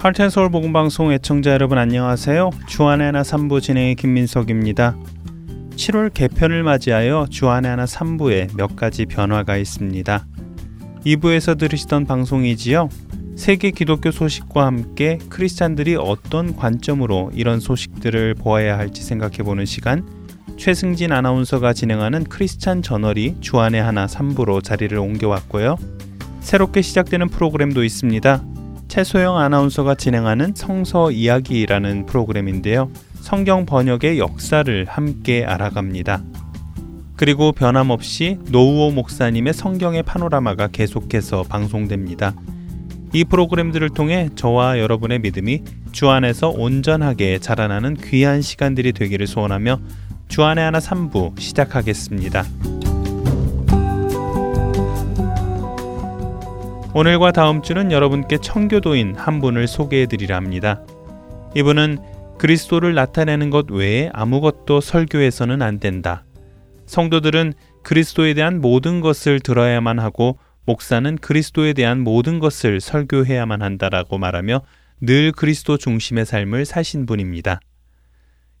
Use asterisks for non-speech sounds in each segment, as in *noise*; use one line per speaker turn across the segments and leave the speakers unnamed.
할텐서울 복음방송 애청자 여러분 안녕하세요. 주안의 하나 3부 진행의 김민석입니다. 7월 개편을 맞이하여 주안의 하나 3부에 몇 가지 변화가 있습니다. 2부에서 들으시던 방송이지요. 세계 기독교 소식과 함께 크리스찬들이 어떤 관점으로 이런 소식들을 보아야 할지 생각해보는 시간 최승진 아나운서가 진행하는 크리스찬 저널이 주안의 하나 3부로 자리를 옮겨왔고요. 새롭게 시작되는 프로그램도 있습니다. 최소영 아나운서가 진행하는 성서 이야기라는 프로그램인데요. 성경 번역의 역사를 함께 알아갑니다. 그리고 변함없이 노우호 목사님의 성경의 파노라마가 계속해서 방송됩니다. 이 프로그램들을 통해 저와 여러분의 믿음이 주 안에서 온전하게 자라나는 귀한 시간들이 되기를 소원하며 주안의 하나 3부 시작하겠습니다. 오늘과 다음 주는 여러분께 청교도인 한 분을 소개해 드리려 합니다. 이분은 그리스도를 나타내는 것 외에 아무것도 설교해서는 안 된다. 성도들은 그리스도에 대한 모든 것을 들어야만 하고 목사는 그리스도에 대한 모든 것을 설교해야만 한다라고 말하며 늘 그리스도 중심의 삶을 사신 분입니다.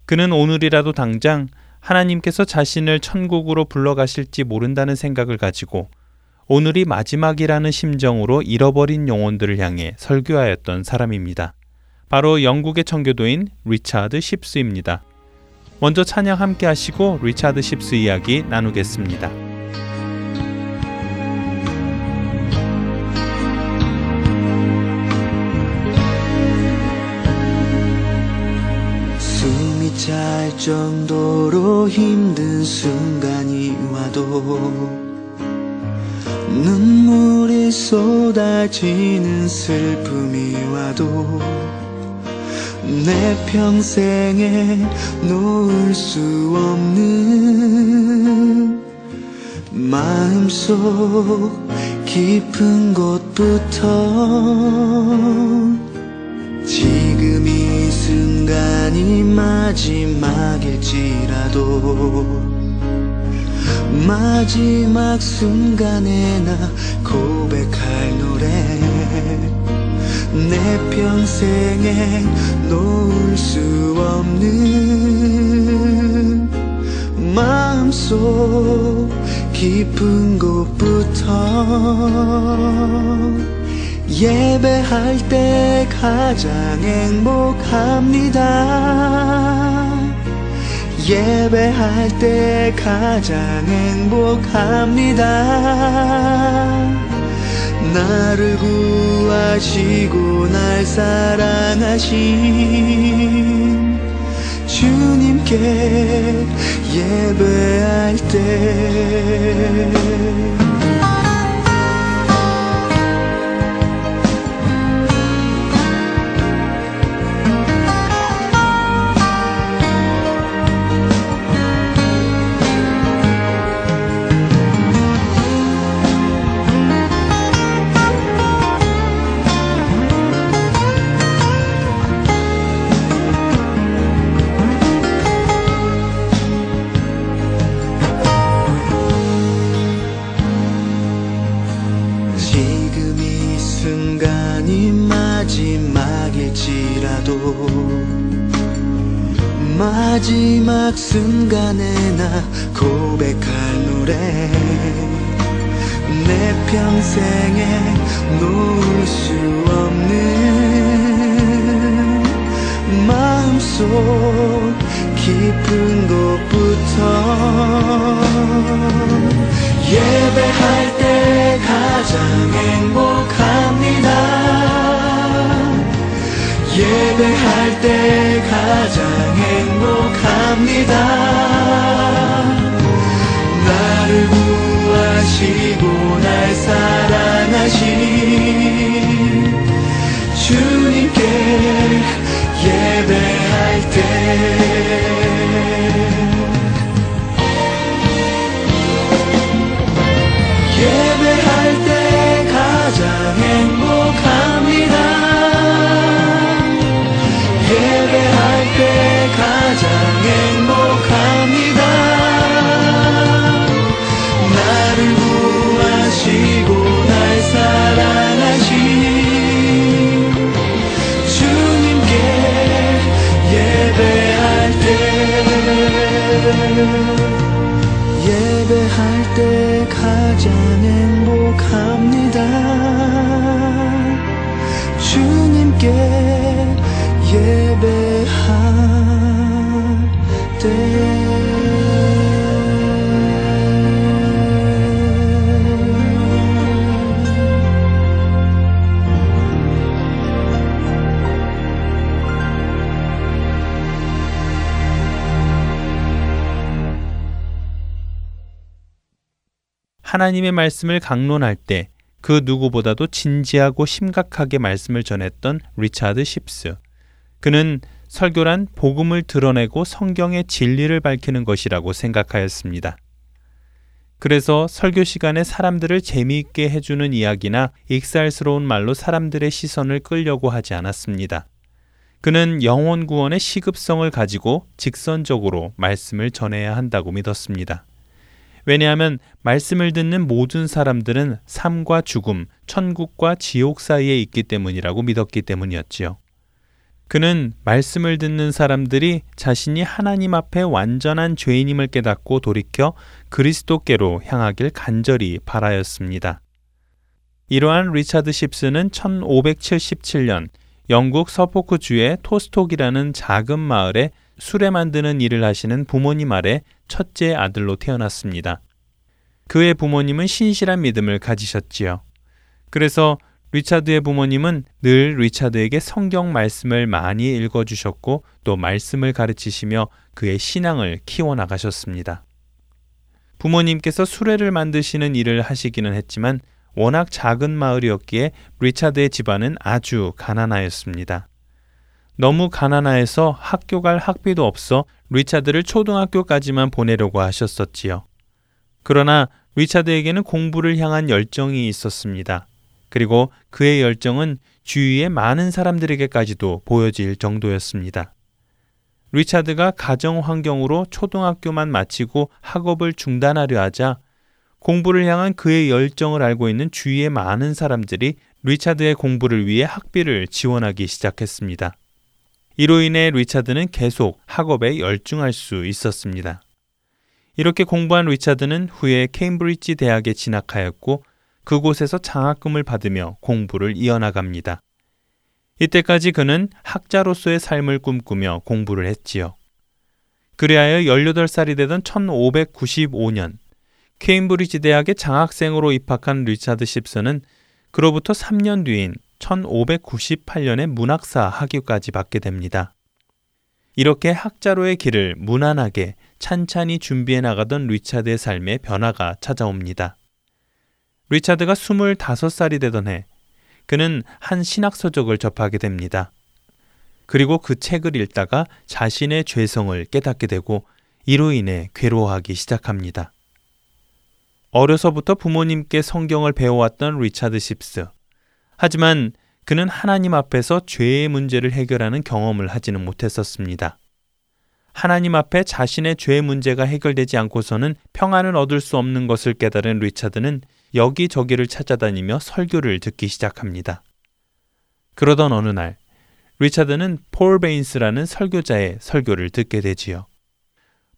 그는 오늘이라도 당장 하나님께서 자신을 천국으로 불러가실지 모른다는 생각을 가지고 오늘이 마지막이라는 심정으로 잃어버린 영혼들을 향해 설교하였던 사람입니다. 바로 영국의 청교도인 리차드 십스입니다. 먼저 찬양 함께 하시고 리차드 십스 이야기 나누겠습니다.
숨이 찰 정도로 힘든 순간이 와도 쏟아지는 슬픔이 와도 내 평생에 놓을 수 없는 마음속 깊은 곳부터 지금 이 순간이 마지막일지라도 마지막 순간에 나 고백할 노래 내 평생에 놓을 수 없는 마음속 깊은 곳부터 예배할 때 가장 행복합니다. 예배할 때 가장 행복합니다. 나를 구하시고 날 사랑하신 주님께 예배할 때 마지막 순간에 나 고백할 노래. 내 평생에 놓을 수 없는 마음속 깊은 곳부터 예배할 때 가장 행복합 예배할 때 가장 행복합니다. 나를 구하시고 날 사랑하신 주님께 예배할 때 예배할 때 가장 행복합니다. 주님께
하나님의 말씀을 강론할 때 그 누구보다도 진지하고 심각하게 말씀을 전했던 리차드 십스. 그는 설교란 복음을 드러내고 성경의 진리를 밝히는 것이라고 생각하였습니다. 그래서 설교 시간에 사람들을 재미있게 해주는 이야기나 익살스러운 말로 사람들의 시선을 끌려고 하지 않았습니다. 그는 영혼 구원의 시급성을 가지고 직선적으로 말씀을 전해야 한다고 믿었습니다. 왜냐하면 말씀을 듣는 모든 사람들은 삶과 죽음, 천국과 지옥 사이에 있기 때문이라고 믿었기 때문이었지요. 그는 말씀을 듣는 사람들이 자신이 하나님 앞에 완전한 죄인임을 깨닫고 돌이켜 그리스도께로 향하길 간절히 바라였습니다. 이러한 리차드 십스는 1577년 영국 서포크주의 토스톡이라는 작은 마을에 술에 만드는 일을 하시는 부모님 아래 첫째 아들로 태어났습니다. 그의 부모님은 신실한 믿음을 가지셨지요. 그래서 리차드의 부모님은 늘 리차드에게 성경 말씀을 많이 읽어주셨고 또 말씀을 가르치시며 그의 신앙을 키워나가셨습니다. 부모님께서 수레를 만드시는 일을 하시기는 했지만 워낙 작은 마을이었기에 리차드의 집안은 아주 가난하였습니다. 너무 가난하여서 학교 갈 학비도 없어 리차드를 초등학교까지만 보내려고 하셨었지요. 그러나 리차드에게는 공부를 향한 열정이 있었습니다. 그리고 그의 열정은 주위의 많은 사람들에게까지도 보여질 정도였습니다. 리차드가 가정 환경으로 초등학교만 마치고 학업을 중단하려 하자 공부를 향한 그의 열정을 알고 있는 주위의 많은 사람들이 리차드의 공부를 위해 학비를 지원하기 시작했습니다. 이로 인해 리차드는 계속 학업에 열중할 수 있었습니다. 이렇게 공부한 리차드는 후에 케임브리지 대학에 진학하였고 그곳에서 장학금을 받으며 공부를 이어나갑니다. 이때까지 그는 학자로서의 삶을 꿈꾸며 공부를 했지요. 그리하여 18살이 되던 1595년 케임브리지 대학의 장학생으로 입학한 리차드 십스는 그로부터 3년 뒤인 1598년에 문학사 학위까지 받게 됩니다. 이렇게 학자로의 길을 무난하게 찬찬히 준비해 나가던 리차드의 삶에 변화가 찾아옵니다. 리차드가 25살이 되던 해, 그는 한 신학서적을 접하게 됩니다. 그리고 그 책을 읽다가 자신의 죄성을 깨닫게 되고 이로 인해 괴로워하기 시작합니다. 어려서부터 부모님께 성경을 배워왔던 리차드 십스. 하지만 그는 하나님 앞에서 죄의 문제를 해결하는 경험을 하지는 못했었습니다. 하나님 앞에 자신의 죄 문제가 해결되지 않고서는 평안을 얻을 수 없는 것을 깨달은 리차드는 여기저기를 찾아다니며 설교를 듣기 시작합니다. 그러던 어느 날, 리차드는 폴 베인스라는 설교자의 설교를 듣게 되지요.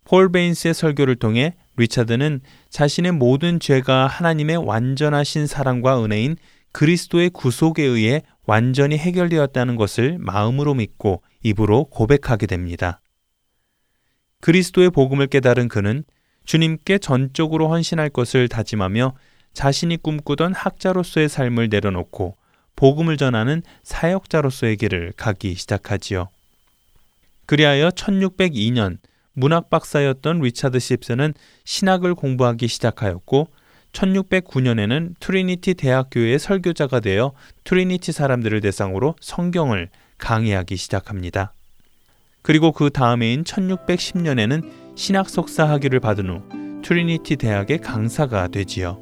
폴 베인스의 설교를 통해 리차드는 자신의 모든 죄가 하나님의 완전하신 사랑과 은혜인 그리스도의 구속에 의해 완전히 해결되었다는 것을 마음으로 믿고 입으로 고백하게 됩니다. 그리스도의 복음을 깨달은 그는 주님께 전적으로 헌신할 것을 다짐하며 자신이 꿈꾸던 학자로서의 삶을 내려놓고 복음을 전하는 사역자로서의 길을 가기 시작하지요. 그리하여 1602년 문학 박사였던 리차드 십스는 신학을 공부하기 시작하였고 1609년에는 트리니티 대학교의 설교자가 되어 트리니티 사람들을 대상으로 성경을 강의하기 시작합니다. 그리고 그 다음해인 1610년에는 신학 석사 학위를 받은 후 트리니티 대학의 강사가 되지요.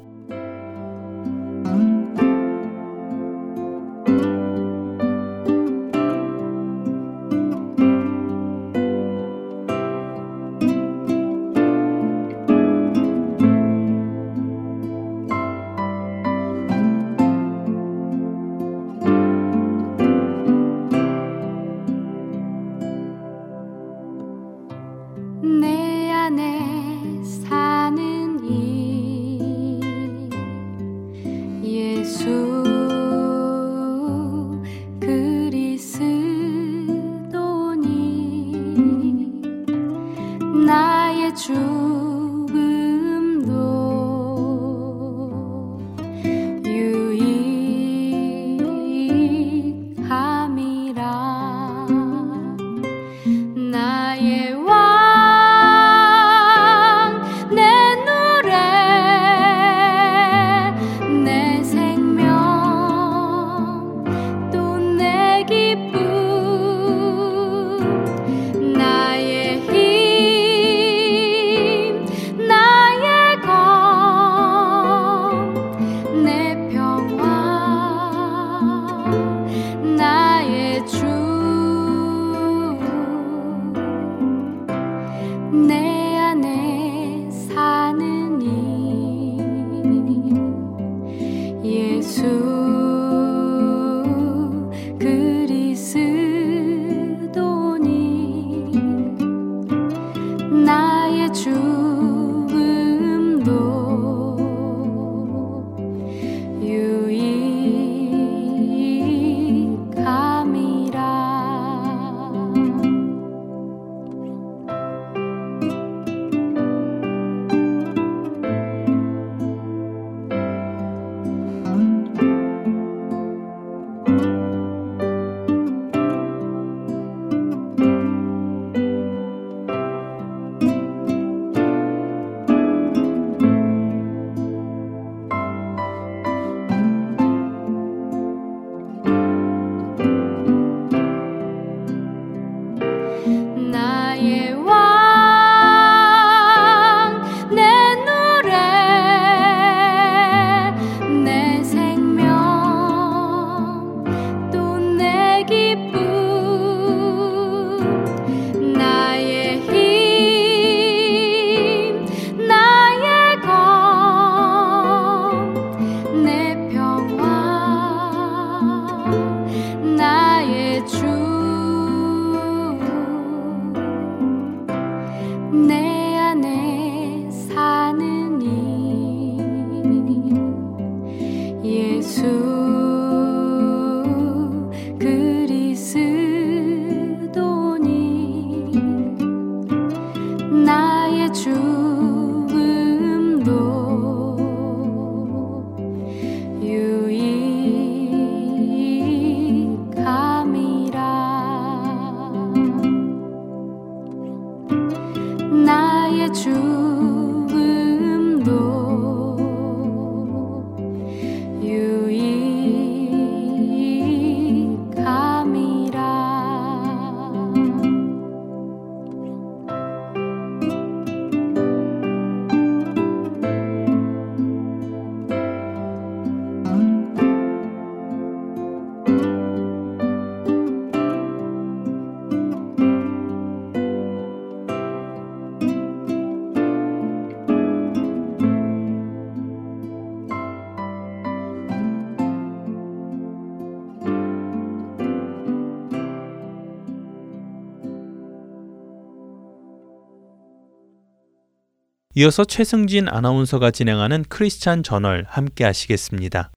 이어서 최승진 아나운서가 진행하는 크리스찬 저널 함께 하시겠습니다.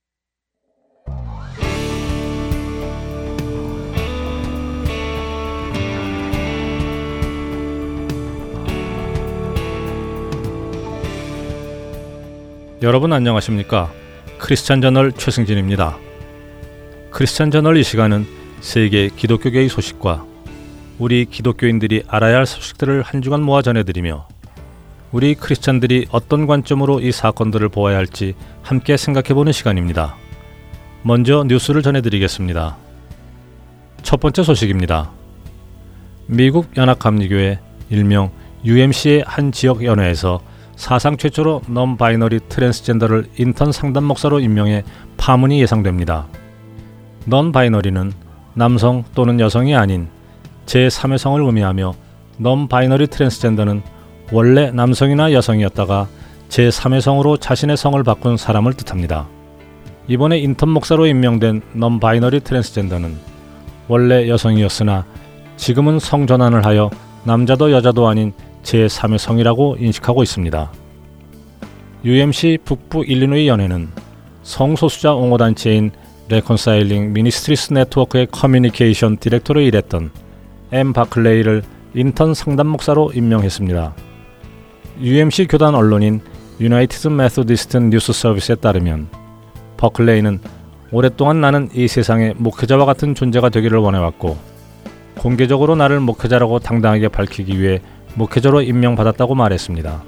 여러분 안녕하십니까? 크리스찬 저널 최승진입니다. 크리스찬 저널 이 시간은 세계 기독교계의 소식과 우리 기독교인들이 알아야 할 소식들을 한 주간 모아 전해드리며 우리 크리스찬들이 어떤 관점으로 이 사건들을 보아야 할지 함께 생각해보는 시간입니다. 먼저 뉴스를 전해드리겠습니다. 첫 번째 소식입니다. 미국 연합감리교회 일명 UMC의 한 지역 연회에서 사상 최초로 non-binary 트랜스젠더를 인턴 상담 목사로 임명해 파문이 예상됩니다. non-binary는 남성 또는 여성이 아닌 제3의 성을 의미하며 non-binary 트랜스젠더는 원래 남성이나 여성이었다가 제3의 성으로 자신의 성을 바꾼 사람을 뜻합니다. 이번에 인턴 목사로 임명된 non-binary 트랜스젠더는 원래 여성이었으나 지금은 성 전환을 하여 남자도 여자도 아닌 제3의 성이라고 인식하고 있습니다. UMC 북부 일리노이 연회는 성소수자 옹호단체인 Reconciling Ministries Network의 커뮤니케이션 디렉터로 일했던 엠 바클레이를 인턴 상담 목사로 임명했습니다. UMC 교단 언론인 United Methodist News Service에 따르면 버클레이는 오랫동안 나는 이 세상에 목회자와 같은 존재가 되기를 원해왔고 공개적으로 나를 목회자라고 당당하게 밝히기 위해 목회자로 임명받았다고 말했습니다.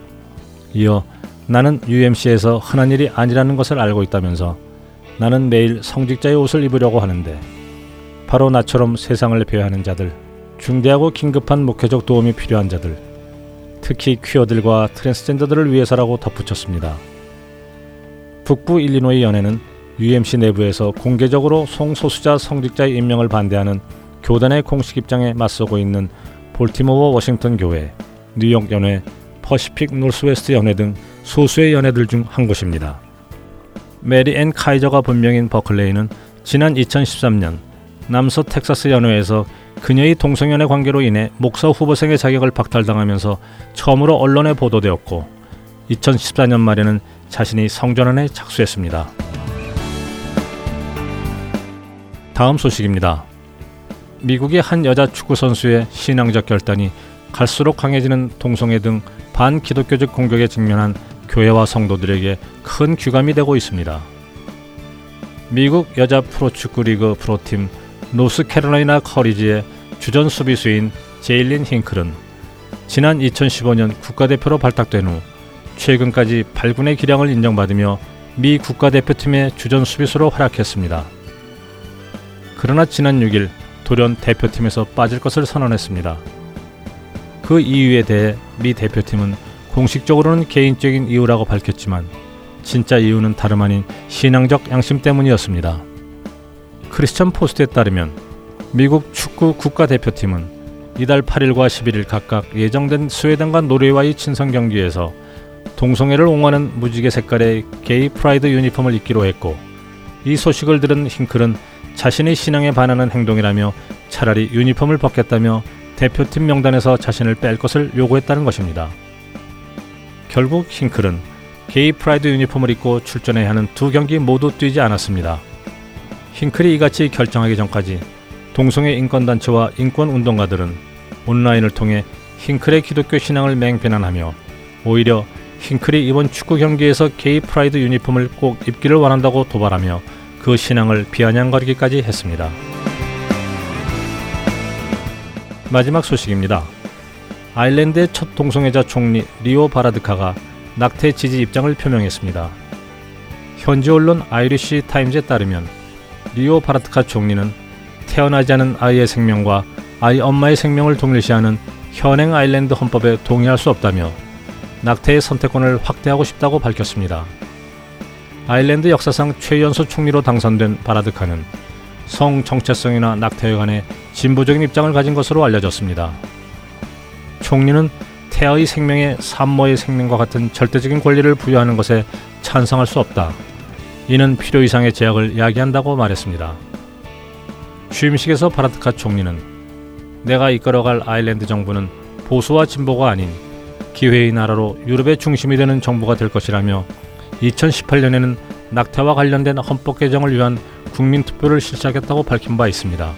이어 나는 UMC에서 흔한 일이 아니라는 것을 알고 있다면서 나는 매일 성직자의 옷을 입으려고 하는데 바로 나처럼 세상을 배회하는 자들, 중대하고 긴급한 목회적 도움이 필요한 자들, 특히 퀴어들과 트랜스젠더들을 위해서라고 덧붙였습니다. 북부 일리노이 연회는 UMC 내부에서 공개적으로 성소수자 성직자의 임명을 반대하는 교단의 공식 입장에 맞서고 있는 볼티모어 워싱턴 교회, 뉴욕 연회, 퍼시픽 노스웨스트 연회 등 소수의 연회들 중 한 곳입니다. 메리 앤 카이저가 본명인 버클레이는 지난 2013년 남서 텍사스 연회에서 그녀의 동성연애 관계로 인해 목사 후보생의 자격을 박탈당하면서 처음으로 언론에 보도되었고 2014년 말에는 자신이 성전환에 착수했습니다. 다음 소식입니다. 미국의 한 여자 축구 선수의 신앙적 결단이 갈수록 강해지는 동성애 등 반기독교적 공격에 직면한 교회와 성도들에게 큰 귀감이 되고 있습니다. 미국 여자 프로축구 리그 프로팀 노스캐롤라이나 커리지의 주전 수비수인 제일린 힝클은 지난 2015년 국가대표로 발탁된 후 최근까지 8군의 기량을 인정받으며 미 국가대표팀의 주전 수비수로 활약했습니다. 그러나 지난 6일 돌연 대표팀에서 빠질 것을 선언했습니다. 그 이유에 대해 미 대표팀은 공식적으로는 개인적인 이유라고 밝혔지만 진짜 이유는 다름 아닌 신앙적 양심 때문이었습니다. 크리스천 포스트에 따르면 미국 축구 국가대표팀은 이달 8일과 11일 각각 예정된 스웨덴과 노르웨이와의 친선 경기에서 동성애를 옹호하는 무지개 색깔의 gay pride 유니폼을 입기로 했고 이 소식을 들은 힝클은 자신의 신앙에 반하는 행동이라며 차라리 유니폼을 벗겠다며 대표팀 명단에서 자신을 뺄 것을 요구했다는 것입니다. 결국 힝클은 gay pride 유니폼을 입고 출전해야 하는 두 경기 모두 뛰지 않았습니다. 힝클이 이같이 결정하기 전까지 동성애 인권단체와 인권운동가들은 온라인을 통해 힝클의 기독교 신앙을 맹비난하며 오히려 힝클이 이번 축구 경기에서 gay pride 유니폼을 꼭 입기를 원한다고 도발하며 그 신앙을 비아냥거리기까지 했습니다. 마지막 소식입니다. 아일랜드의 첫 동성애자 총리 리오 바라드카가 낙태 지지 입장을 표명했습니다. 현지 언론 Irish Times에 따르면 리오 바라드카 총리는 태어나지 않은 아이의 생명과 아이 엄마의 생명을 동일시하는 현행 아일랜드 헌법에 동의할 수 없다며 낙태의 선택권을 확대하고 싶다고 밝혔습니다. 아일랜드 역사상 최연소 총리로 당선된 바라드카는 성 정체성이나 낙태에 관해 진보적인 입장을 가진 것으로 알려졌습니다. 총리는 태아의 생명에 산모의 생명과 같은 절대적인 권리를 부여하는 것에 찬성할 수 없다. 이는 필요 이상의 제약을 야기한다고 말했습니다. 취임식에서 바라드카 총리는 내가 이끌어갈 아일랜드 정부는 보수와 진보가 아닌 기회의 나라로 유럽의 중심이 되는 정부가 될 것이라며 2018년에는 낙태와 관련된 헌법 개정을 위한 국민 투표를 실시하겠다고 밝힌 바 있습니다.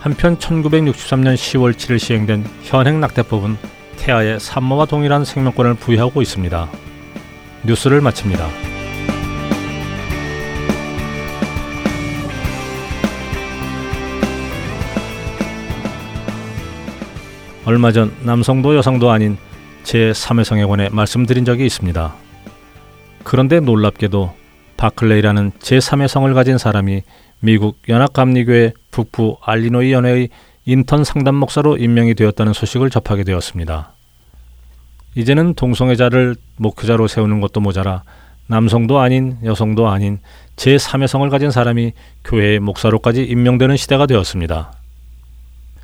한편 1963년 10월 7일 시행된 현행 낙태법은 태아의 산모와 동일한 생명권을 부여하고 있습니다. 뉴스를 마칩니다. 얼마 전 남성도 여성도 아닌 제 3회 성에 관해 말씀드린 적이 있습니다. 그런데 놀랍게도 바클레이라는 제3의 성을 가진 사람이 미국 연합감리교회 북부 알리노이 연회의 인턴 상담 목사로 임명이 되었다는 소식을 접하게 되었습니다. 이제는 동성애자를 목회자로 세우는 것도 모자라 남성도 아닌 여성도 아닌 제3의 성을 가진 사람이 교회의 목사로까지 임명되는 시대가 되었습니다.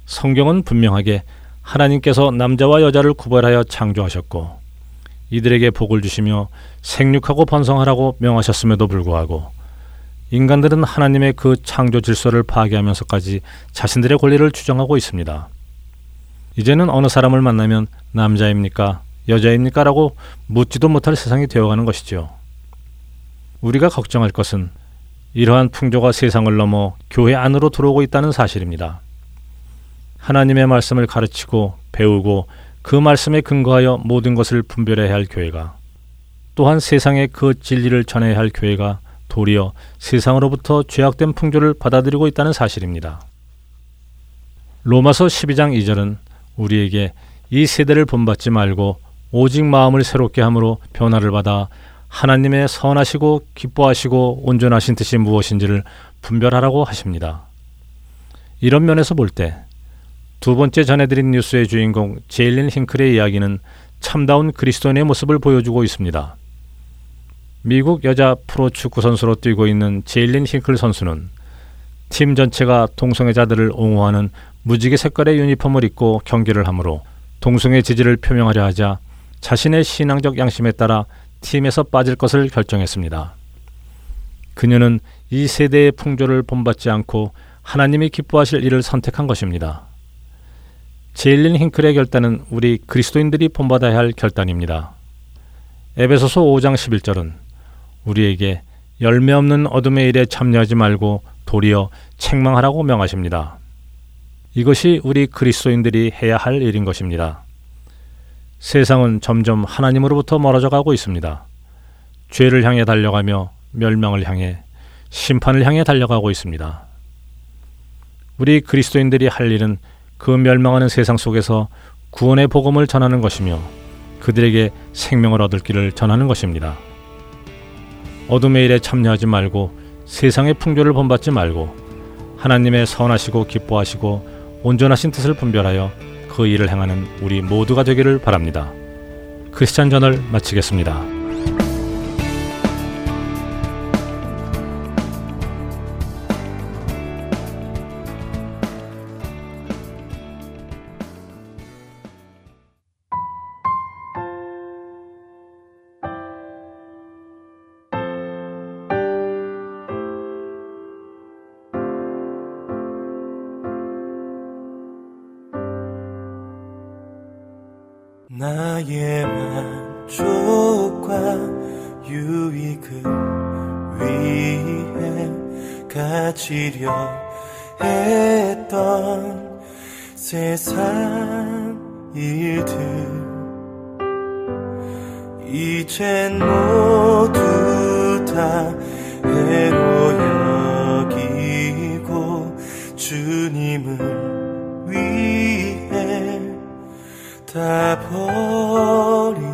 성경은 분명하게 하나님께서 남자와 여자를 구별하여 창조하셨고 이들에게 복을 주시며 생육하고 번성하라고 명하셨음에도 불구하고 인간들은 하나님의 그 창조 질서를 파괴하면서까지 자신들의 권리를 주장하고 있습니다. 이제는 어느 사람을 만나면 남자입니까? 여자입니까? 라고 묻지도 못할 세상이 되어가는 것이죠. 우리가 걱정할 것은 이러한 풍조가 세상을 넘어 교회 안으로 들어오고 있다는 사실입니다. 하나님의 말씀을 가르치고 배우고 그 말씀에 근거하여 모든 것을 분별해야 할 교회가 또한 세상에 그 진리를 전해야 할 교회가 도리어 세상으로부터 죄악된 풍조를 받아들이고 있다는 사실입니다. 로마서 12장 2절은 우리에게 이 세대를 본받지 말고 오직 마음을 새롭게 함으로 변화를 받아 하나님의 선하시고 기뻐하시고 온전하신 뜻이 무엇인지를 분별하라고 하십니다. 이런 면에서 볼 때 두 번째 전해드린 뉴스의 주인공 제일린 힝클의 이야기는 참다운 그리스도인의 모습을 보여주고 있습니다. 미국 여자 프로 축구 선수로 뛰고 있는 제일린 힝클 선수는 팀 전체가 동성애자들을 옹호하는 무지개 색깔의 유니폼을 입고 경기를 하므로 동성애 지지를 표명하려 하자 자신의 신앙적 양심에 따라 팀에서 빠질 것을 결정했습니다. 그녀는 이 세대의 풍조를 본받지 않고 하나님이 기뻐하실 일을 선택한 것입니다. 제일린 힝클의 결단은 우리 그리스도인들이 본받아야 할 결단입니다. 에베소서 5장 11절은 우리에게 열매 없는 어둠의 일에 참여하지 말고 도리어 책망하라고 명하십니다. 이것이 우리 그리스도인들이 해야 할 일인 것입니다. 세상은 점점 하나님으로부터 멀어져 가고 있습니다. 죄를 향해 달려가며 멸망을 향해 심판을 향해 달려가고 있습니다. 우리 그리스도인들이 할 일은 그 멸망하는 세상 속에서 구원의 복음을 전하는 것이며 그들에게 생명을 얻을 길을 전하는 것입니다. 어둠의 일에 참여하지 말고 세상의 풍조를 본받지 말고 하나님의 선하시고 기뻐하시고 온전하신 뜻을 분별하여 그 일을 행하는 우리 모두가 되기를 바랍니다. 크리스찬 전을 마치겠습니다.
위해 가지려 했던 세상 일들 이젠 모두 다 해로 여기고 주님을 위해 다 버리.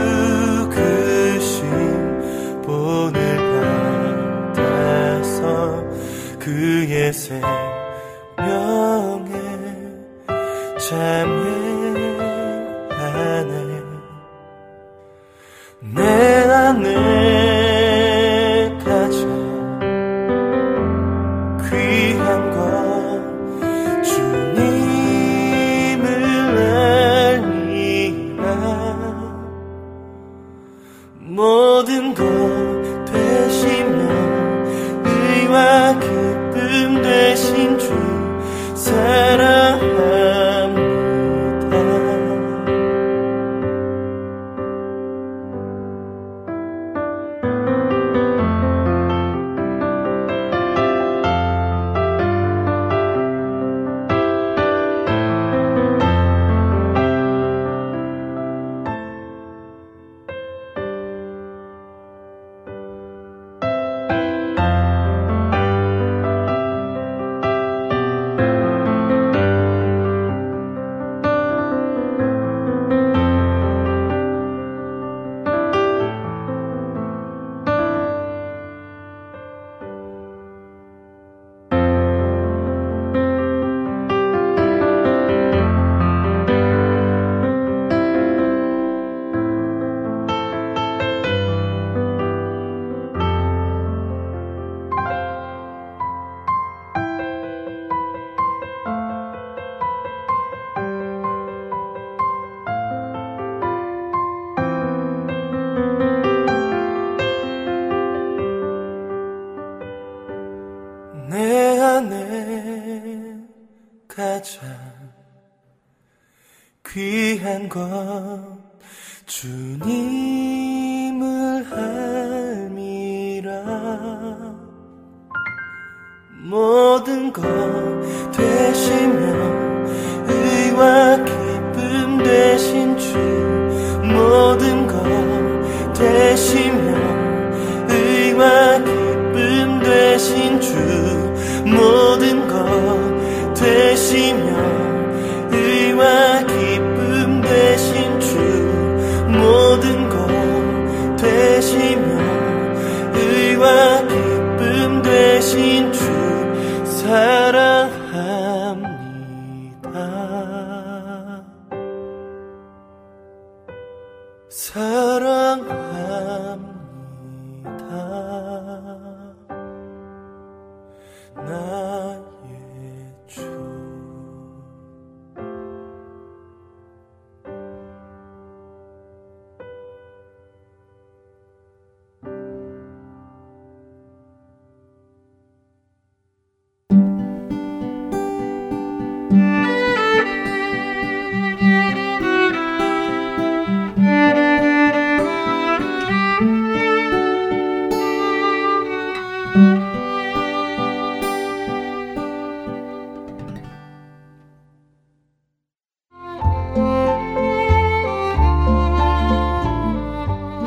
계세요 기쁨 되신 주 사랑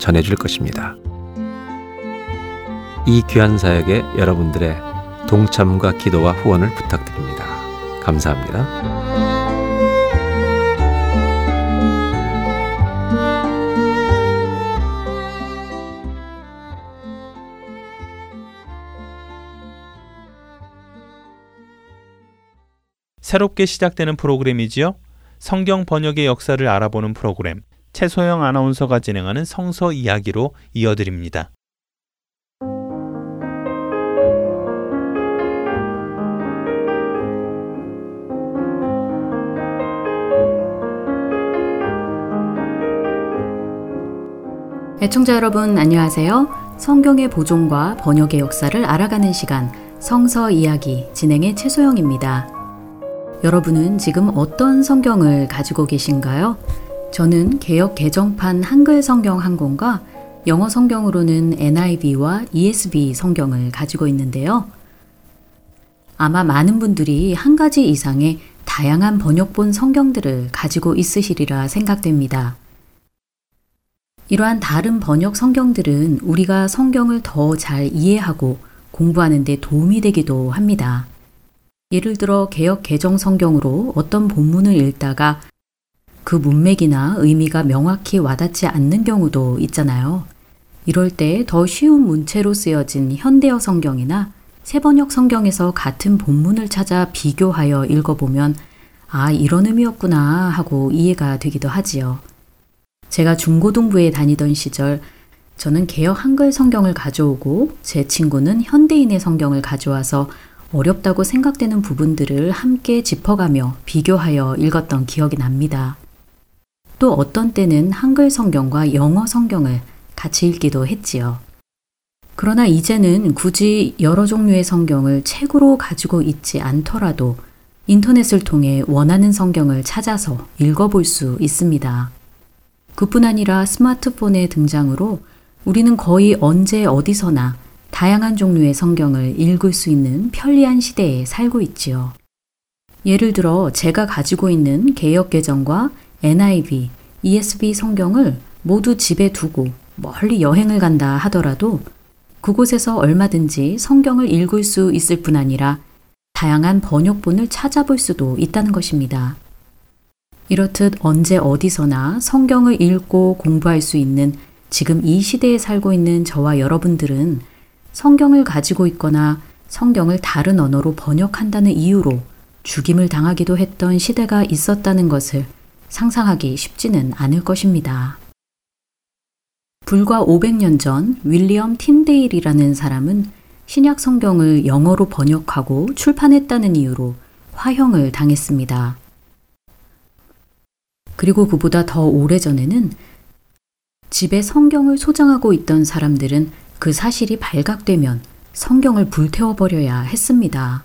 전해줄 것입니다. 이 귀한 사역에 여러분들의 동참과 기도와 후원을 부탁드립니다. 감사합니다.
새롭게 시작되는 프로그램이지요. 성경 번역의 역사를 알아보는 프로그램 최소영 아나운서가 진행하는 성서 이야기로 이어드립니다.
애청자 여러분 안녕하세요. 성경의 보존과 번역의 역사를 알아가는 시간 성서 이야기 진행의 최소영입니다. 여러분은 지금 어떤 성경을 가지고 계신가요? 저는 개역 개정판 한글 성경 한 권과 영어 성경으로는 NIV와 ESV 성경을 가지고 있는데요. 아마 많은 분들이 한 가지 이상의 다양한 번역본 성경들을 가지고 있으시리라 생각됩니다. 이러한 다른 번역 성경들은 우리가 성경을 더 잘 이해하고 공부하는 데 도움이 되기도 합니다. 예를 들어 개역 개정 성경으로 어떤 본문을 읽다가 그 문맥이나 의미가 명확히 와닿지 않는 경우도 있잖아요. 이럴 때 더 쉬운 문체로 쓰여진 현대어 성경이나 세번역 성경에서 같은 본문을 찾아 비교하여 읽어보면 아, 이런 의미였구나 하고 이해가 되기도 하지요. 제가 중고등부에 다니던 시절 저는 개혁 한글 성경을 가져오고 제 친구는 현대인의 성경을 가져와서 어렵다고 생각되는 부분들을 함께 짚어가며 비교하여 읽었던 기억이 납니다. 또 어떤 때는 한글 성경과 영어 성경을 같이 읽기도 했지요. 그러나 이제는 굳이 여러 종류의 성경을 책으로 가지고 있지 않더라도 인터넷을 통해 원하는 성경을 찾아서 읽어볼 수 있습니다. 그뿐 아니라 스마트폰의 등장으로 우리는 거의 언제 어디서나 다양한 종류의 성경을 읽을 수 있는 편리한 시대에 살고 있지요. 예를 들어 제가 가지고 있는 개혁개정과 NIV, ESV 성경을 모두 집에 두고 멀리 여행을 간다 하더라도 그곳에서 얼마든지 성경을 읽을 수 있을 뿐 아니라 다양한 번역본을 찾아볼 수도 있다는 것입니다. 이렇듯 언제 어디서나 성경을 읽고 공부할 수 있는 지금 이 시대에 살고 있는 저와 여러분들은 성경을 가지고 있거나 성경을 다른 언어로 번역한다는 이유로 죽임을 당하기도 했던 시대가 있었다는 것을 상상하기 쉽지는 않을 것입니다. 불과 500년 전 윌리엄 틴데일이라는 사람은 신약 성경을 영어로 번역하고 출판했다는 이유로 화형을 당했습니다. 그리고 그보다 더 오래전에는 집에 성경을 소장하고 있던 사람들은 그 사실이 발각되면 성경을 불태워버려야 했습니다.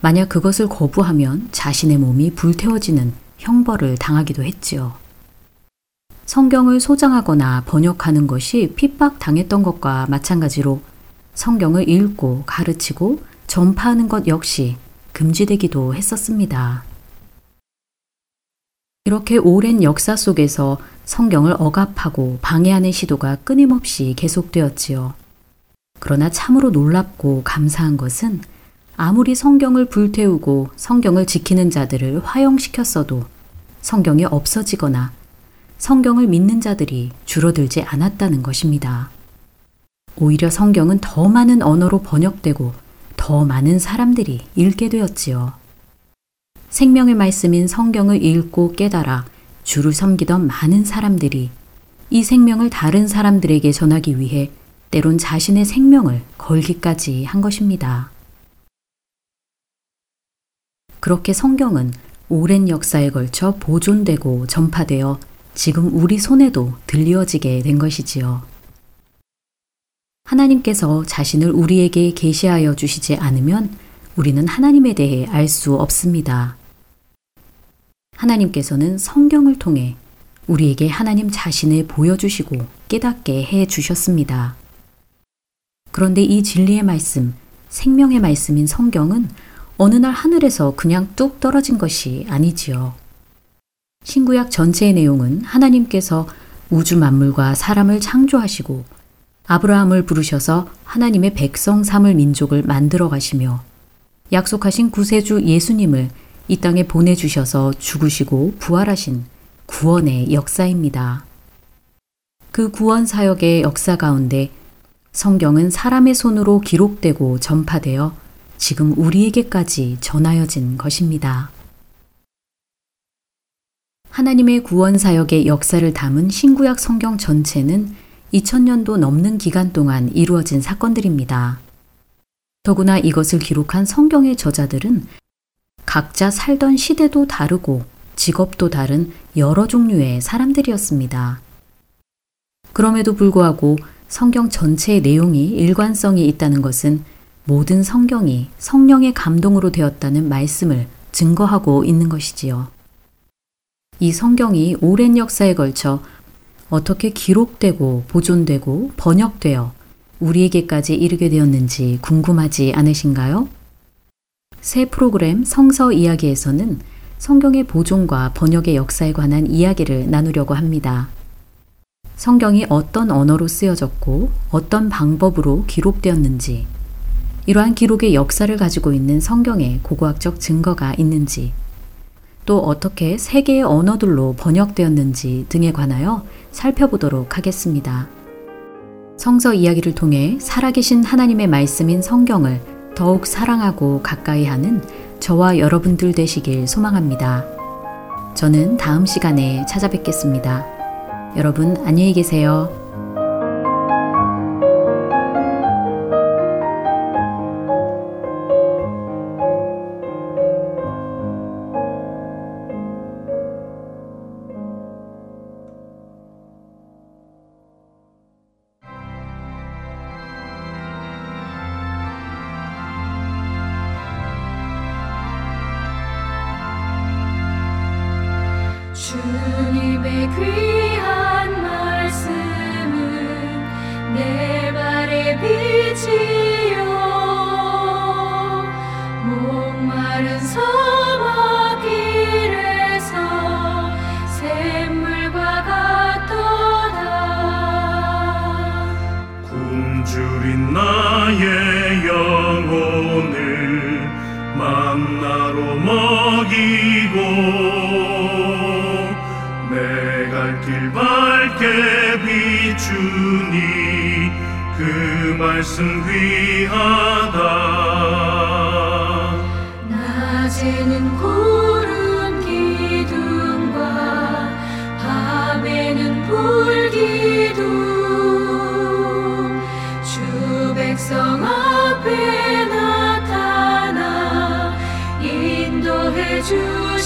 만약 그것을 거부하면 자신의 몸이 불태워지는 형벌을 당하기도 했지요. 성경을 소장하거나 번역하는 것이 핍박당했던 것과 마찬가지로 성경을 읽고 가르치고 전파하는 것 역시 금지되기도 했었습니다. 이렇게 오랜 역사 속에서 성경을 억압하고 방해하는 시도가 끊임없이 계속되었지요. 그러나 참으로 놀랍고 감사한 것은 아무리 성경을 불태우고 성경을 지키는 자들을 화형시켰어도 성경이 없어지거나 성경을 믿는 자들이 줄어들지 않았다는 것입니다. 오히려 성경은 더 많은 언어로 번역되고 더 많은 사람들이 읽게 되었지요. 생명의 말씀인 성경을 읽고 깨달아 주를 섬기던 많은 사람들이 이 생명을 다른 사람들에게 전하기 위해 때론 자신의 생명을 걸기까지 한 것입니다. 그렇게 성경은 오랜 역사에 걸쳐 보존되고 전파되어 지금 우리 손에도 들려지게 된 것이지요. 하나님께서 자신을 우리에게 계시하여 주시지 않으면 우리는 하나님에 대해 알 수 없습니다. 하나님께서는 성경을 통해 우리에게 하나님 자신을 보여주시고 깨닫게 해 주셨습니다. 그런데 이 진리의 말씀, 생명의 말씀인 성경은 어느 날 하늘에서 그냥 뚝 떨어진 것이 아니지요. 신구약 전체의 내용은 하나님께서 우주 만물과 사람을 창조하시고 아브라함을 부르셔서 하나님의 백성 삼을 민족을 만들어 가시며 약속하신 구세주 예수님을 이 땅에 보내주셔서 죽으시고 부활하신 구원의 역사입니다. 그 구원 사역의 역사 가운데 성경은 사람의 손으로 기록되고 전파되어 지금 우리에게까지 전하여진 것입니다. 하나님의 구원 사역의 역사를 담은 신구약 성경 전체는 2000년도 넘는 기간 동안 이루어진 사건들입니다. 더구나 이것을 기록한 성경의 저자들은 각자 살던 시대도 다르고 직업도 다른 여러 종류의 사람들이었습니다. 그럼에도 불구하고 성경 전체의 내용이 일관성이 있다는 것은 모든 성경이 성령의 감동으로 되었다는 말씀을 증거하고 있는 것이지요. 이 성경이 오랜 역사에 걸쳐 어떻게 기록되고 보존되고 번역되어 우리에게까지 이르게 되었는지 궁금하지 않으신가요? 새 프로그램 성서 이야기에서는 성경의 보존과 번역의 역사에 관한 이야기를 나누려고 합니다. 성경이 어떤 언어로 쓰여졌고 어떤 방법으로 기록되었는지, 이러한 기록의 역사를 가지고 있는 성경에 고고학적 증거가 있는지, 또 어떻게 세계의 언어들로 번역되었는지 등에 관하여 살펴보도록 하겠습니다. 성서 이야기를 통해 살아계신 하나님의 말씀인 성경을 더욱 사랑하고 가까이 하는 저와 여러분들 되시길 소망합니다. 저는 다음 시간에 찾아뵙겠습니다. 여러분 안녕히 계세요.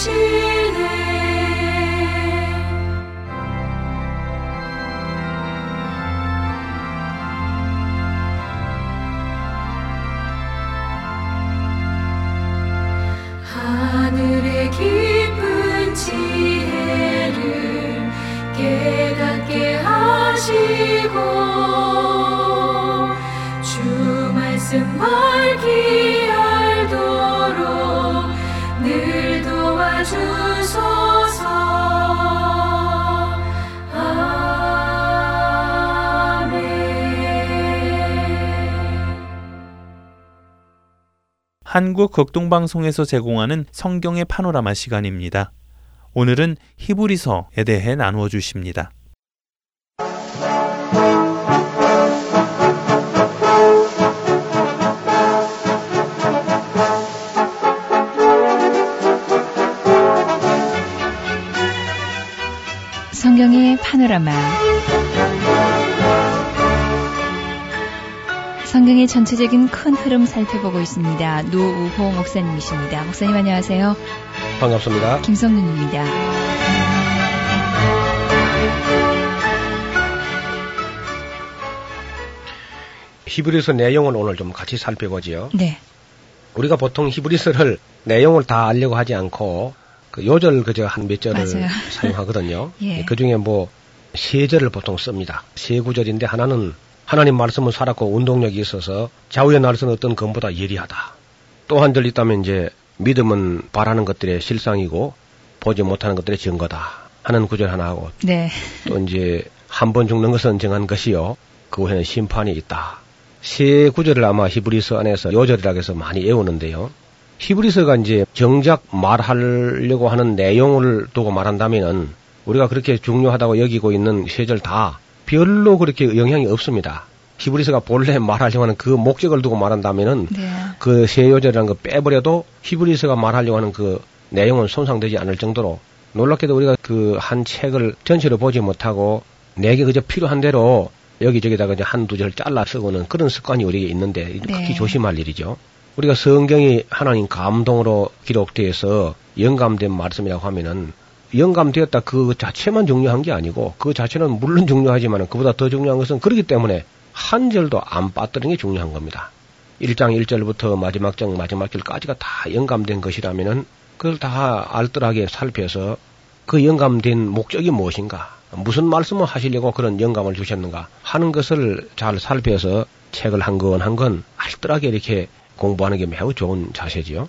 心。
한국 극동방송에서 제공하는 성경의 파노라마 시간입니다. 오늘은 히브리서에 대해 나누어 주십니다.
성경의 파노라마 성경의 전체적인 큰 흐름 살펴보고 있습니다. 노우호 목사님이십니다. 목사님 안녕하세요.
반갑습니다.
김성윤입니다.
히브리서 내용을 오늘 좀 같이 살펴보지요.
네.
우리가 보통 히브리서를 내용을 다 알려고 하지 않고 그 요절 그저 한 몇 절을
맞아요.
사용하거든요. *laughs*
예.
그 중에 뭐 세 절을 보통 씁니다. 세 구절인데 하나는 하나님 말씀은 살았고 운동력이 있어서 좌우의 날선 어떤 검보다 예리하다. 또한절 있다면 이제 믿음은 바라는 것들의 실상이고 보지 못하는 것들의 증거다 하는 구절 하나 하고
네.
또 이제 한 번 죽는 것은 정한 것이요 그 후에는 심판이 있다. 세 구절을 아마 히브리서 안에서 요절이라고 해서 많이 외우는데요. 히브리서가 이제 정작 말하려고 하는 내용을 두고 말한다면은 우리가 그렇게 중요하다고 여기고 있는 세절 다 별로 그렇게 영향이 없습니다. 히브리서가 본래 말하려고 하는 그 목적을 두고 말한다면은
네.
그 세 요절이라는 거 빼버려도 히브리서가 말하려고 하는 그 내용은 손상되지 않을 정도로 놀랍게도 우리가 그 한 책을 전체로 보지 못하고 내게 그저 필요한 대로 여기저기다가 이제 한두 절 잘라 쓰고는 그런 습관이 우리에게 있는데
네.
극히 조심할 일이죠. 우리가 성경이 하나님 감동으로 기록되어서 영감된 말씀이라고 하면은 영감되었다 그 자체만 중요한 게 아니고 그 자체는 물론 중요하지만 그보다 더 중요한 것은 그렇기 때문에 한 절도 안 빠뜨리는 게 중요한 겁니다. 1장 1절부터 마지막 장 마지막 절까지가 다 영감된 것이라면은 그걸 다 알뜰하게 살펴서 그 영감된 목적이 무엇인가, 무슨 말씀을 하시려고 그런 영감을 주셨는가 하는 것을 잘 살펴서 책을 한건한건 알뜰하게 이렇게 공부하는 게 매우 좋은 자세지요.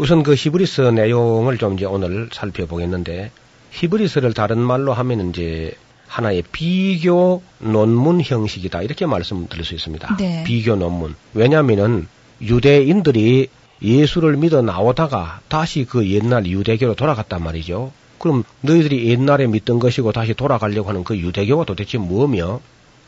우선 그 히브리서 내용을 좀 이제 오늘 살펴보겠는데 히브리서를 다른 말로 하면 이제 하나의 비교 논문 형식이다 이렇게 말씀드릴 수 있습니다.
네.
비교 논문. 왜냐하면은 유대인들이 예수를 믿어 나오다가 다시 그 옛날 유대교로 돌아갔단 말이죠. 그럼 너희들이 옛날에 믿던 것이고 다시 돌아가려고 하는 그 유대교가 도대체 뭐며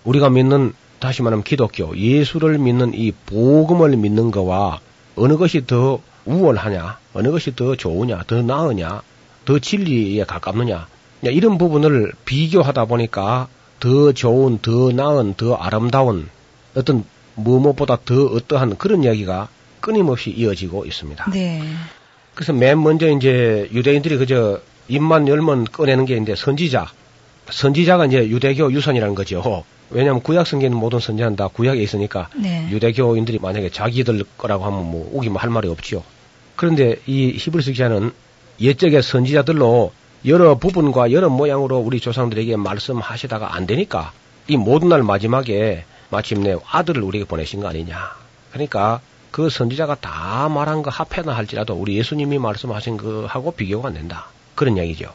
우리가 믿는 다시 말하면 기독교 예수를 믿는 이 복음을 믿는 거와 어느 것이 더 우월하냐 어느 것이 더 좋으냐 더 나으냐 더 진리에 가깝느냐 이런 부분을 비교하다 보니까 더 좋은 더 나은 더 아름다운 어떤 무엇보다 더 어떠한 그런 이야기가 끊임없이 이어지고 있습니다.
네.
그래서 맨 먼저 이제 유대인들이 그저 입만 열면 꺼내는 게 이제 선지자. 선지자가 이제 유대교 유선이라는 거죠. 왜냐하면 구약 성경은 모든 선지자는 다 구약에 있으니까
네.
유대교인들이 만약에 자기들 거라고 하면 뭐 우기면 할 말이 없지요. 그런데 이 히브리서 기자는 옛적의 선지자들로 여러 부분과 여러 모양으로 우리 조상들에게 말씀하시다가 안 되니까 이 모든 날 마지막에 마침내 아들을 우리에게 보내신 거 아니냐. 그러니까 그 선지자가 다 말한 거 합해나 할지라도 우리 예수님이 말씀하신 거하고 비교가 안 된다. 그런 얘기죠.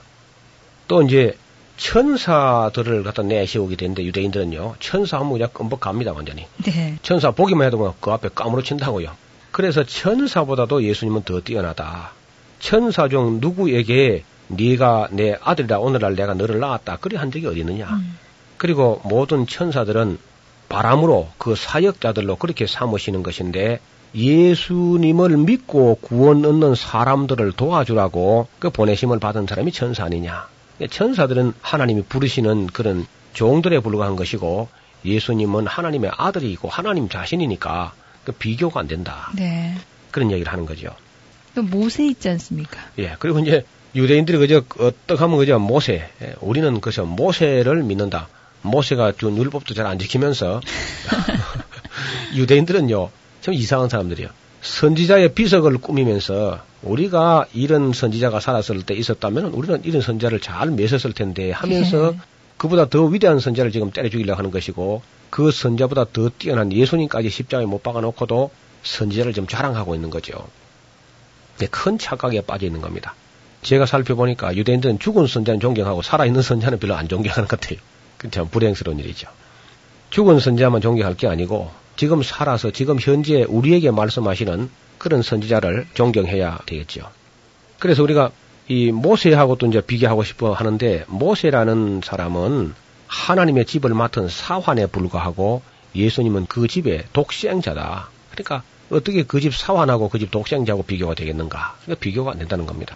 또 이제 천사들을 갖다 내세우게 되는데 유대인들은요 천사 하면 그냥 끔뻑 갑니다 완전히
네.
천사 보기만 해도 뭐그 앞에 까무러친다고요 그래서 천사보다도 예수님은 더 뛰어나다 천사 중 누구에게 네가 내 아들이라 오늘날 내가 너를 낳았다 그리 한 적이 어디 있느냐
음.
그리고 모든 천사들은 바람으로 그 사역자들로 그렇게 삼으시는 것인데 예수님을 믿고 구원 얻는 사람들을 도와주라고 그 보내심을 받은 사람이 천사 아니냐. 천사들은 하나님이 부르시는 그런 종들에 불과한 것이고 예수님은 하나님의 아들이고 하나님 자신이니까 그 비교가 안 된다.
네.
그런 얘기를 하는 거죠.
또 모세 있지 않습니까?
예. 그리고 이제 유대인들이 그저 어떡 하면 그저 모세. 예, 우리는 그저 모세를 믿는다. 모세가 준 율법도 잘 안 지키면서 *laughs* *laughs* 유대인들은요 참 이상한 사람들이요. 선지자의 비석을 꾸미면서 우리가 이런 선지자가 살았을 때 있었다면 우리는 이런 선지자를 잘 맺었을 텐데 하면서
예.
그보다 더 위대한 선지자를 지금 때려 죽이려고 하는 것이고 그 선지자보다 더 뛰어난 예수님까지 십자가에 못 박아놓고도 선지자를 지금 자랑하고 있는 거죠. 네, 큰 착각에 빠져 있는 겁니다. 제가 살펴보니까 유대인들은 죽은 선자는 존경하고 살아있는 선자는 별로 안 존경하는 것 같아요. 그참 불행스러운 일이죠. 죽은 선자만 존경할 게 아니고 지금 살아서 지금 현재 우리에게 말씀하시는 그런 선지자를 존경해야 되겠죠. 그래서 우리가 이 모세하고 또 이제 비교하고 싶어 하는데 모세라는 사람은 하나님의 집을 맡은 사환에 불과하고 예수님은 그 집의 독생자다. 그러니까 어떻게 그 집 사환하고 그 집 독생자하고 비교가 되겠는가? 그러니까 비교가 안 된다는 겁니다.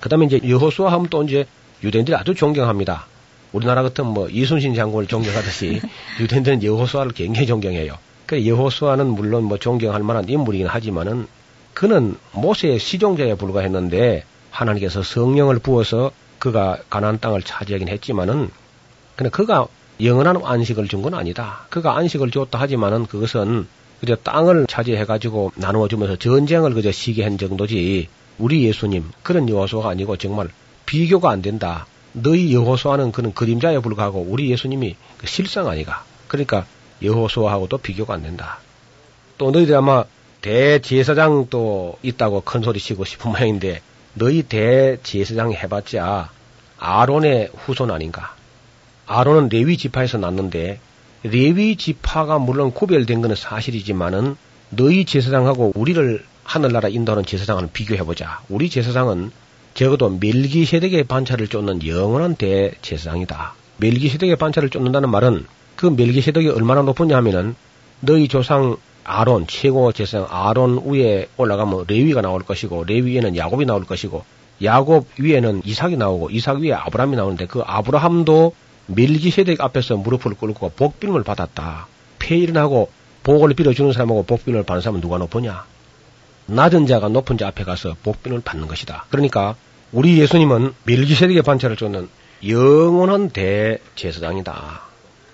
그 다음에 이제 여호수아 하면 또 이제 유대인들이 아주 존경합니다. 우리나라 같은 뭐 이순신 장군을 존경하듯이 *laughs* 유대인들은 여호수아를 굉장히 존경해요. 그 여호수아는 물론 뭐 존경할 만한 인물이긴 하지만은 그는 모세의 시종자에 불과했는데 하나님께서 성령을 부어서 그가 가나안 땅을 차지하긴 했지만은 근데 그가 영원한 안식을 준 건 아니다. 그가 안식을 줬다 하지만은 그것은 그저 땅을 차지해 가지고 나누어 주면서 전쟁을 그저 시게 한 정도지 우리 예수님 그런 여호수아가 아니고 정말 비교가 안 된다. 너희 여호수아는 그는 그림자에 불과하고 우리 예수님이 그 실상 아니가. 그러니까 여호수아하고도 비교가 안 된다. 또 너희들 아마 대제사장도 있다고 큰 소리 치고 싶은 *laughs* 모양인데 너희 대제사장 해봤자 아론의 후손 아닌가. 아론은 레위 지파에서 났는데 레위 지파가 물론 구별된 것은 사실이지만은 너희 제사장하고 우리를 하늘나라 인도하는 제사장을 비교해보자. 우리 제사장은 적어도 멜기세덱의 반차를 쫓는 영원한 대제사장이다. 멜기세덱의 반차를 쫓는다는 말은 그 멜기세덱이 얼마나 높으냐 하면은 너희 조상 아론 최고 제사장 아론 위에 올라가면 레위가 나올 것이고 레위 위에는 야곱이 나올 것이고 야곱 위에는 이삭이 나오고 이삭 위에 아브라함이 나오는데 그 아브라함도 멜기세덱 앞에서 무릎을 꿇고 복비을 받았다. 폐일은하고 복을 빌어주는 사람하고 복비을 받는 사람은 누가 높으냐? 낮은 자가 높은 자 앞에 가서 복비을 받는 것이다. 그러니까 우리 예수님은 멜기세덱의 반차를 쫓는 영원한 대제사장이다.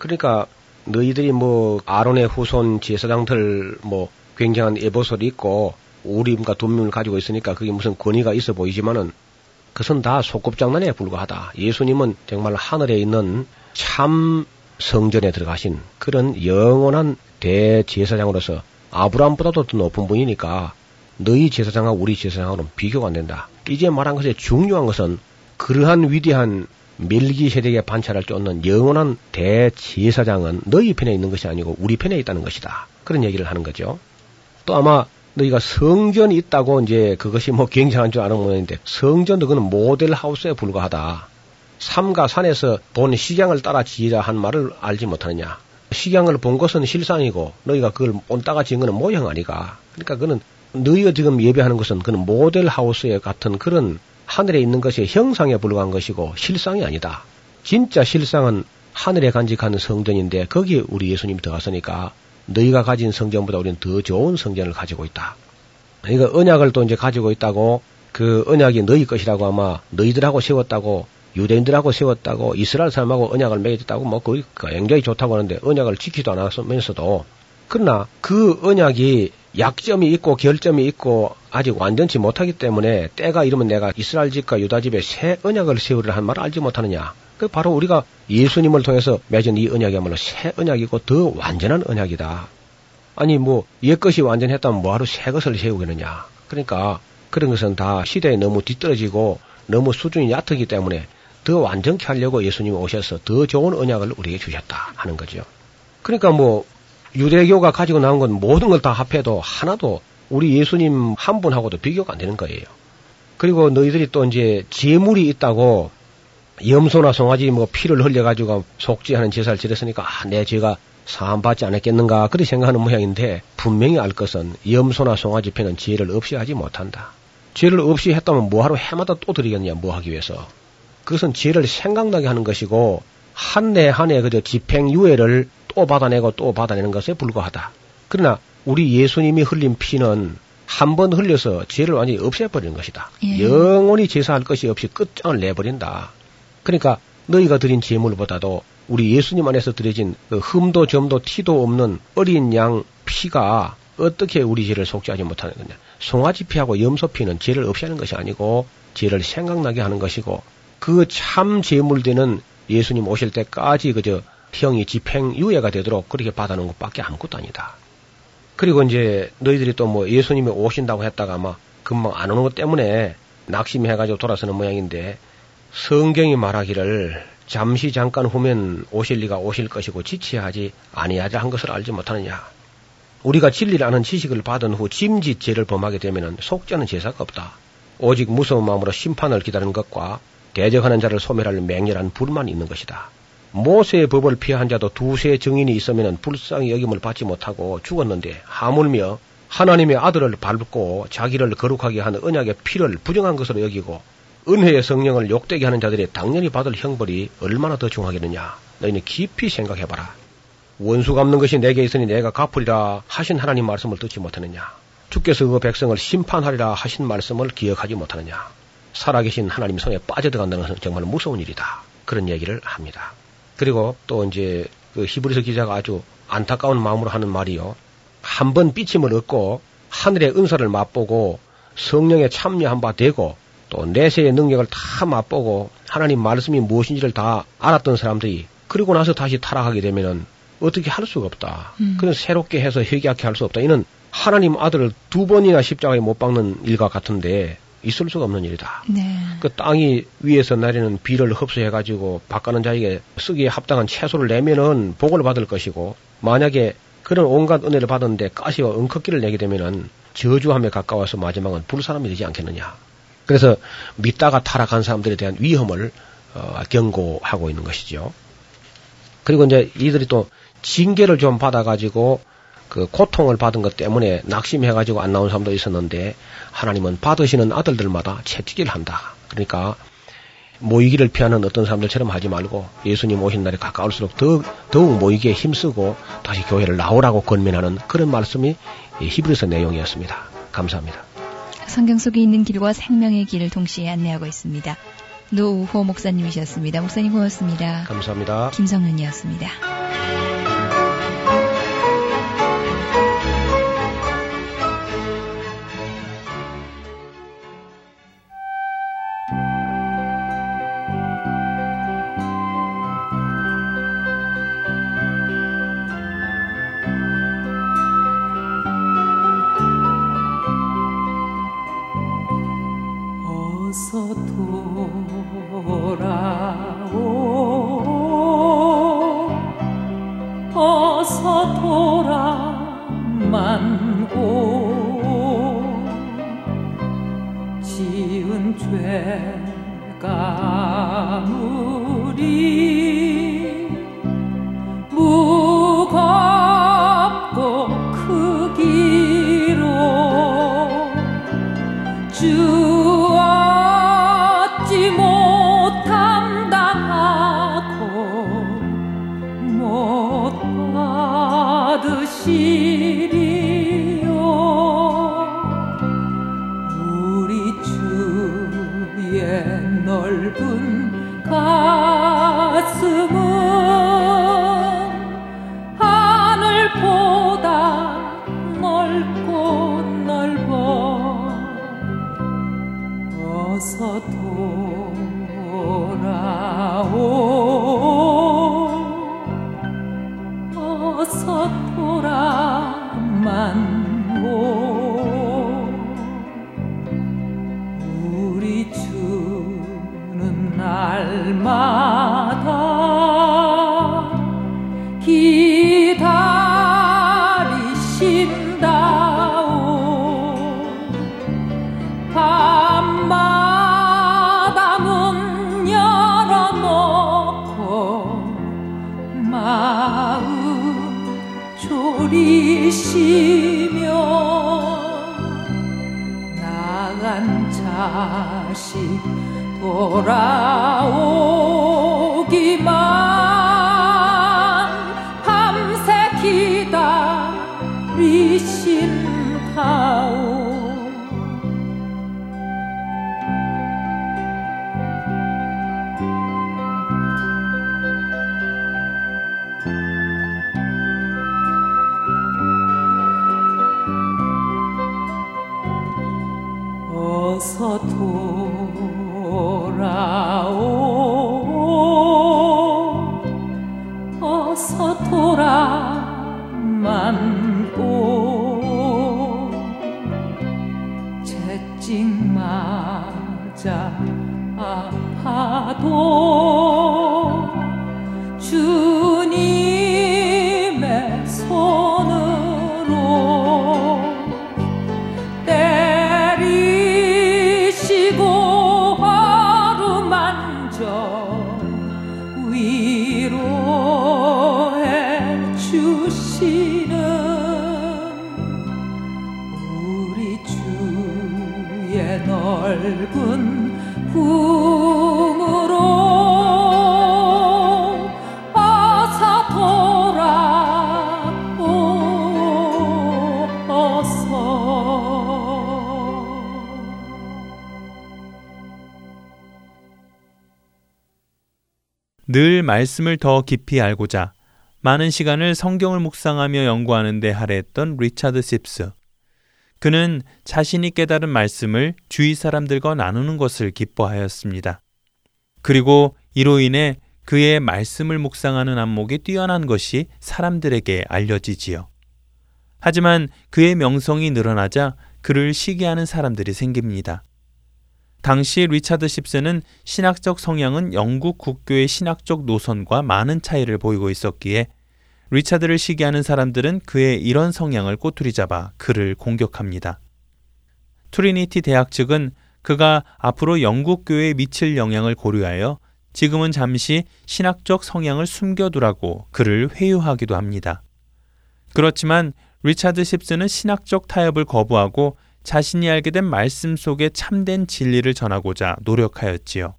그러니까 너희들이 뭐 아론의 후손 제사장들 뭐 굉장한 에보솔이 있고 우림과 돈명을 가지고 있으니까 그게 무슨 권위가 있어 보이지만은 그것은 다 소꿉장난에 불과하다. 예수님은 정말 하늘에 있는 참 성전에 들어가신 그런 영원한 대제사장으로서 아브라함보다도 더 높은 분이니까 너희 제사장하고 우리 제사장하고는 비교가 안 된다. 이제 말한 것의 중요한 것은 그러한 위대한 멜기세덱의 반차를 쫓는 영원한 대제사장은 너희 편에 있는 것이 아니고 우리 편에 있다는 것이다. 그런 얘기를 하는 거죠. 또 아마 너희가 성전이 있다고 이제 그것이 뭐 굉장한 줄 아는 모양인데 성전도 그는 모델 하우스에 불과하다. 삼가 산에서 본 식양을 따라 지으라 한 말을 알지 못하느냐. 식양을 본 것은 실상이고 너희가 그걸 온따가 지은 것은 모형 아니가. 그러니까 그는 너희가 지금 예배하는 것은 그는 모델 하우스에 같은 그런 하늘에 있는 것이 형상에 불과한 것이고 실상이 아니다. 진짜 실상은 하늘에 간직하는 성전인데 거기에 우리 예수님이 들어갔으니까 너희가 가진 성전보다 우리는 더 좋은 성전을 가지고 있다. 그러니까 언약을 또 이제 가지고 있다고 그 언약이 너희 것이라고 아마 너희들하고 세웠다고 유대인들하고 세웠다고 이스라엘 사람하고 언약을 맺었다고 뭐 거의 굉장히 좋다고 하는데 언약을 지키지도 않았으면서도 그러나 그 언약이 약점이 있고 결점이 있고 아직 완전치 못하기 때문에 때가 이르면 내가 이스라엘 집과 유다 집에 새 언약을 세우리라 한 말을 알지 못하느냐. 그 바로 우리가 예수님을 통해서 맺은 이 언약이야말로 새 언약이고 더 완전한 언약이다. 아니 뭐 옛것이 완전했다면 뭐하러 새 것을 세우겠느냐. 그러니까 그런 것은 다 시대에 너무 뒤떨어지고 너무 수준이 얕기 때문에 더 완전케 하려고 예수님이 오셔서 더 좋은 언약을 우리에게 주셨다 하는 거죠. 그러니까 뭐 유대교가 가지고 나온 건 모든 걸 다 합해도 하나도 우리 예수님 한 분하고도 비교가 안 되는 거예요. 그리고 너희들이 또 이제 재물이 있다고 염소나 송아지 뭐 피를 흘려가지고 속죄하는 제사를 지냈으니까 아, 내 죄가 사함받지 않았겠는가 그렇게 생각하는 모양인데 분명히 알 것은 염소나 송아지 피는 죄를 없이 하지 못한다. 죄를 없이 했다면 뭐하러 해마다 또 드리겠냐 뭐 하기 위해서. 그것은 죄를 생각나게 하는 것이고 한 해 한 해 그저 집행유예를 또 받아내고 또 받아내는 것에 불과하다. 그러나 우리 예수님이 흘린 피는 한 번 흘려서 죄를 완전히 없애버리는 것이다. 예. 영원히 제사할 것이 없이 끝장을 내버린다. 그러니까 너희가 드린 제물보다도 우리 예수님 안에서 드려진 그 흠도 점도 티도 없는 어린 양 피가 어떻게 우리 죄를 속죄하지 못하는 거냐. 송아지 피하고 염소 피는 죄를 없애는 것이 아니고 죄를 생각나게 하는 것이고 그 참 제물되는 예수님 오실 때까지 그저 형이 집행유예가 되도록 그렇게 받아놓은 것밖에 아무것도 아니다. 그리고 이제 너희들이 또 뭐 예수님이 오신다고 했다가 막 금방 안 오는 것 때문에 낙심해가지고 돌아서는 모양인데 성경이 말하기를 잠시 잠깐 후면 오실 리가 오실 것이고 지체하지 아니하자 한 것을 알지 못하느냐. 우리가 진리를 아는 지식을 받은 후 짐짓 죄를 범하게 되면 속죄는 제사가 없다. 오직 무서운 마음으로 심판을 기다리는 것과 대적하는 자를 소멸할 맹렬한 불만이 있는 것이다. 모세의 법을 피한 자도 두세 증인이 있으면 불쌍히 여김을 받지 못하고 죽었는데 하물며 하나님의 아들을 밟고 자기를 거룩하게 하는 언약의 피를 부정한 것으로 여기고 은혜의 성령을 욕되게 하는 자들이 당연히 받을 형벌이 얼마나 더 중하겠느냐. 너희는 깊이 생각해봐라. 원수 갚는 것이 내게 있으니 내가 갚으리라 하신 하나님 말씀을 듣지 못하느냐. 주께서 그 백성을 심판하리라 하신 말씀을 기억하지 못하느냐. 살아계신 하나님 손에 빠져들어간다는 것은 정말 무서운 일이다. 그런 얘기를 합니다. 그리고 또 이제 그 히브리서 기자가 아주 안타까운 마음으로 하는 말이요. 한 번 삐침을 얻고 하늘의 은사를 맛보고 성령에 참여한 바 되고 또 내세의 능력을 다 맛보고 하나님 말씀이 무엇인지를 다 알았던 사람들이 그리고 나서 다시 타락하게 되면은 어떻게 할 수가 없다.
음.
그런 새롭게 해서 회개하게 할 수 없다. 이는 하나님 아들을 두 번이나 십자가에 못 박는 일과 같은데 있을 수가 없는 일이다.
네.
그 땅이 위에서 내리는 비를 흡수해가지고 바가는 자에게 쓰기에 합당한 채소를 내면은 복을 받을 것이고 만약에 그런 온갖 은혜를 받았는데 가시와 은커기를 내게 되면은 저주함에 가까워서 마지막은 불사람이 되지 않겠느냐. 그래서 믿다가 타락한 사람들에 대한 위험을 어, 경고하고 있는 것이죠. 그리고 이제 이들이 또 징계를 좀 받아가지고 그 고통을 받은 것 때문에 낙심해가지고 안 나온 사람도 있었는데 하나님은 받으시는 아들들마다 채찍질 한다. 그러니까 모이기를 피하는 어떤 사람들처럼 하지 말고 예수님 오신 날이 가까울수록 더, 더욱 모이기에 힘쓰고 다시 교회를 나오라고 권면하는 그런 말씀이 이 히브리서 내용이었습니다. 감사합니다.
성경 속에 있는 길과 생명의 길을 동시에 안내하고 있습니다. 노우호 목사님이셨습니다. 목사님 고맙습니다.
감사합니다.
김성윤이었습니다.
어서 돌아오. 어서 돌아만 오. 채찍 맞아 아파도
늘 말씀을 더 깊이 알고자 많은 시간을 성경을 묵상하며 연구하는 데 할애했던 리차드 십스. 그는 자신이 깨달은 말씀을 주위 사람들과 나누는 것을 기뻐하였습니다. 그리고 이로 인해 그의 말씀을 묵상하는 안목이 뛰어난 것이 사람들에게 알려지지요. 하지만 그의 명성이 늘어나자 그를 시기하는 사람들이 생깁니다. 당시 리차드 십스는 신학적 성향은 영국 국교의 신학적 노선과 많은 차이를 보이고 있었기에 리차드를 시기하는 사람들은 그의 이런 성향을 꼬투리 잡아 그를 공격합니다. 트리니티 대학 측은 그가 앞으로 영국 교회에 미칠 영향을 고려하여 지금은 잠시 신학적 성향을 숨겨두라고 그를 회유하기도 합니다. 그렇지만 리차드 십스는 신학적 타협을 거부하고 자신이 알게 된 말씀 속에 참된 진리를 전하고자 노력하였지요.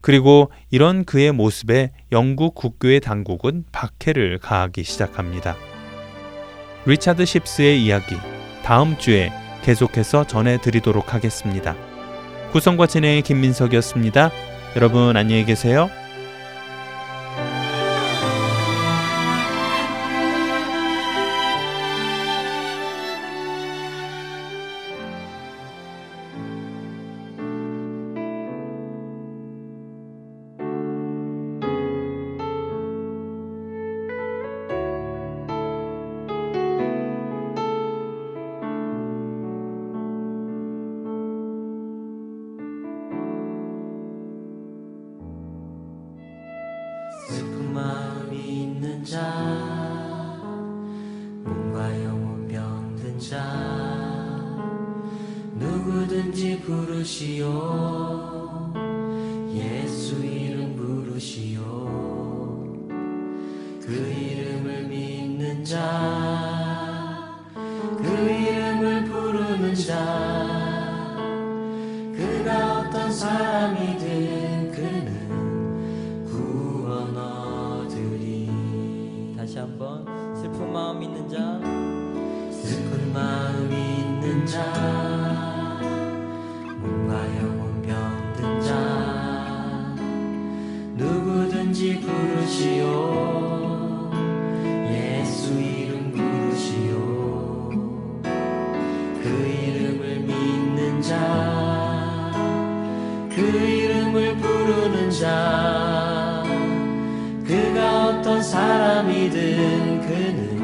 그리고 이런 그의 모습에 영국 국교의 당국은 박해를 가하기 시작합니다. 리차드 십스의 이야기 다음 주에 계속해서 전해드리도록 하겠습니다. 구성과 진행의 김민석이었습니다. 여러분 안녕히 계세요.
자 그가 어떤 사람이든 그는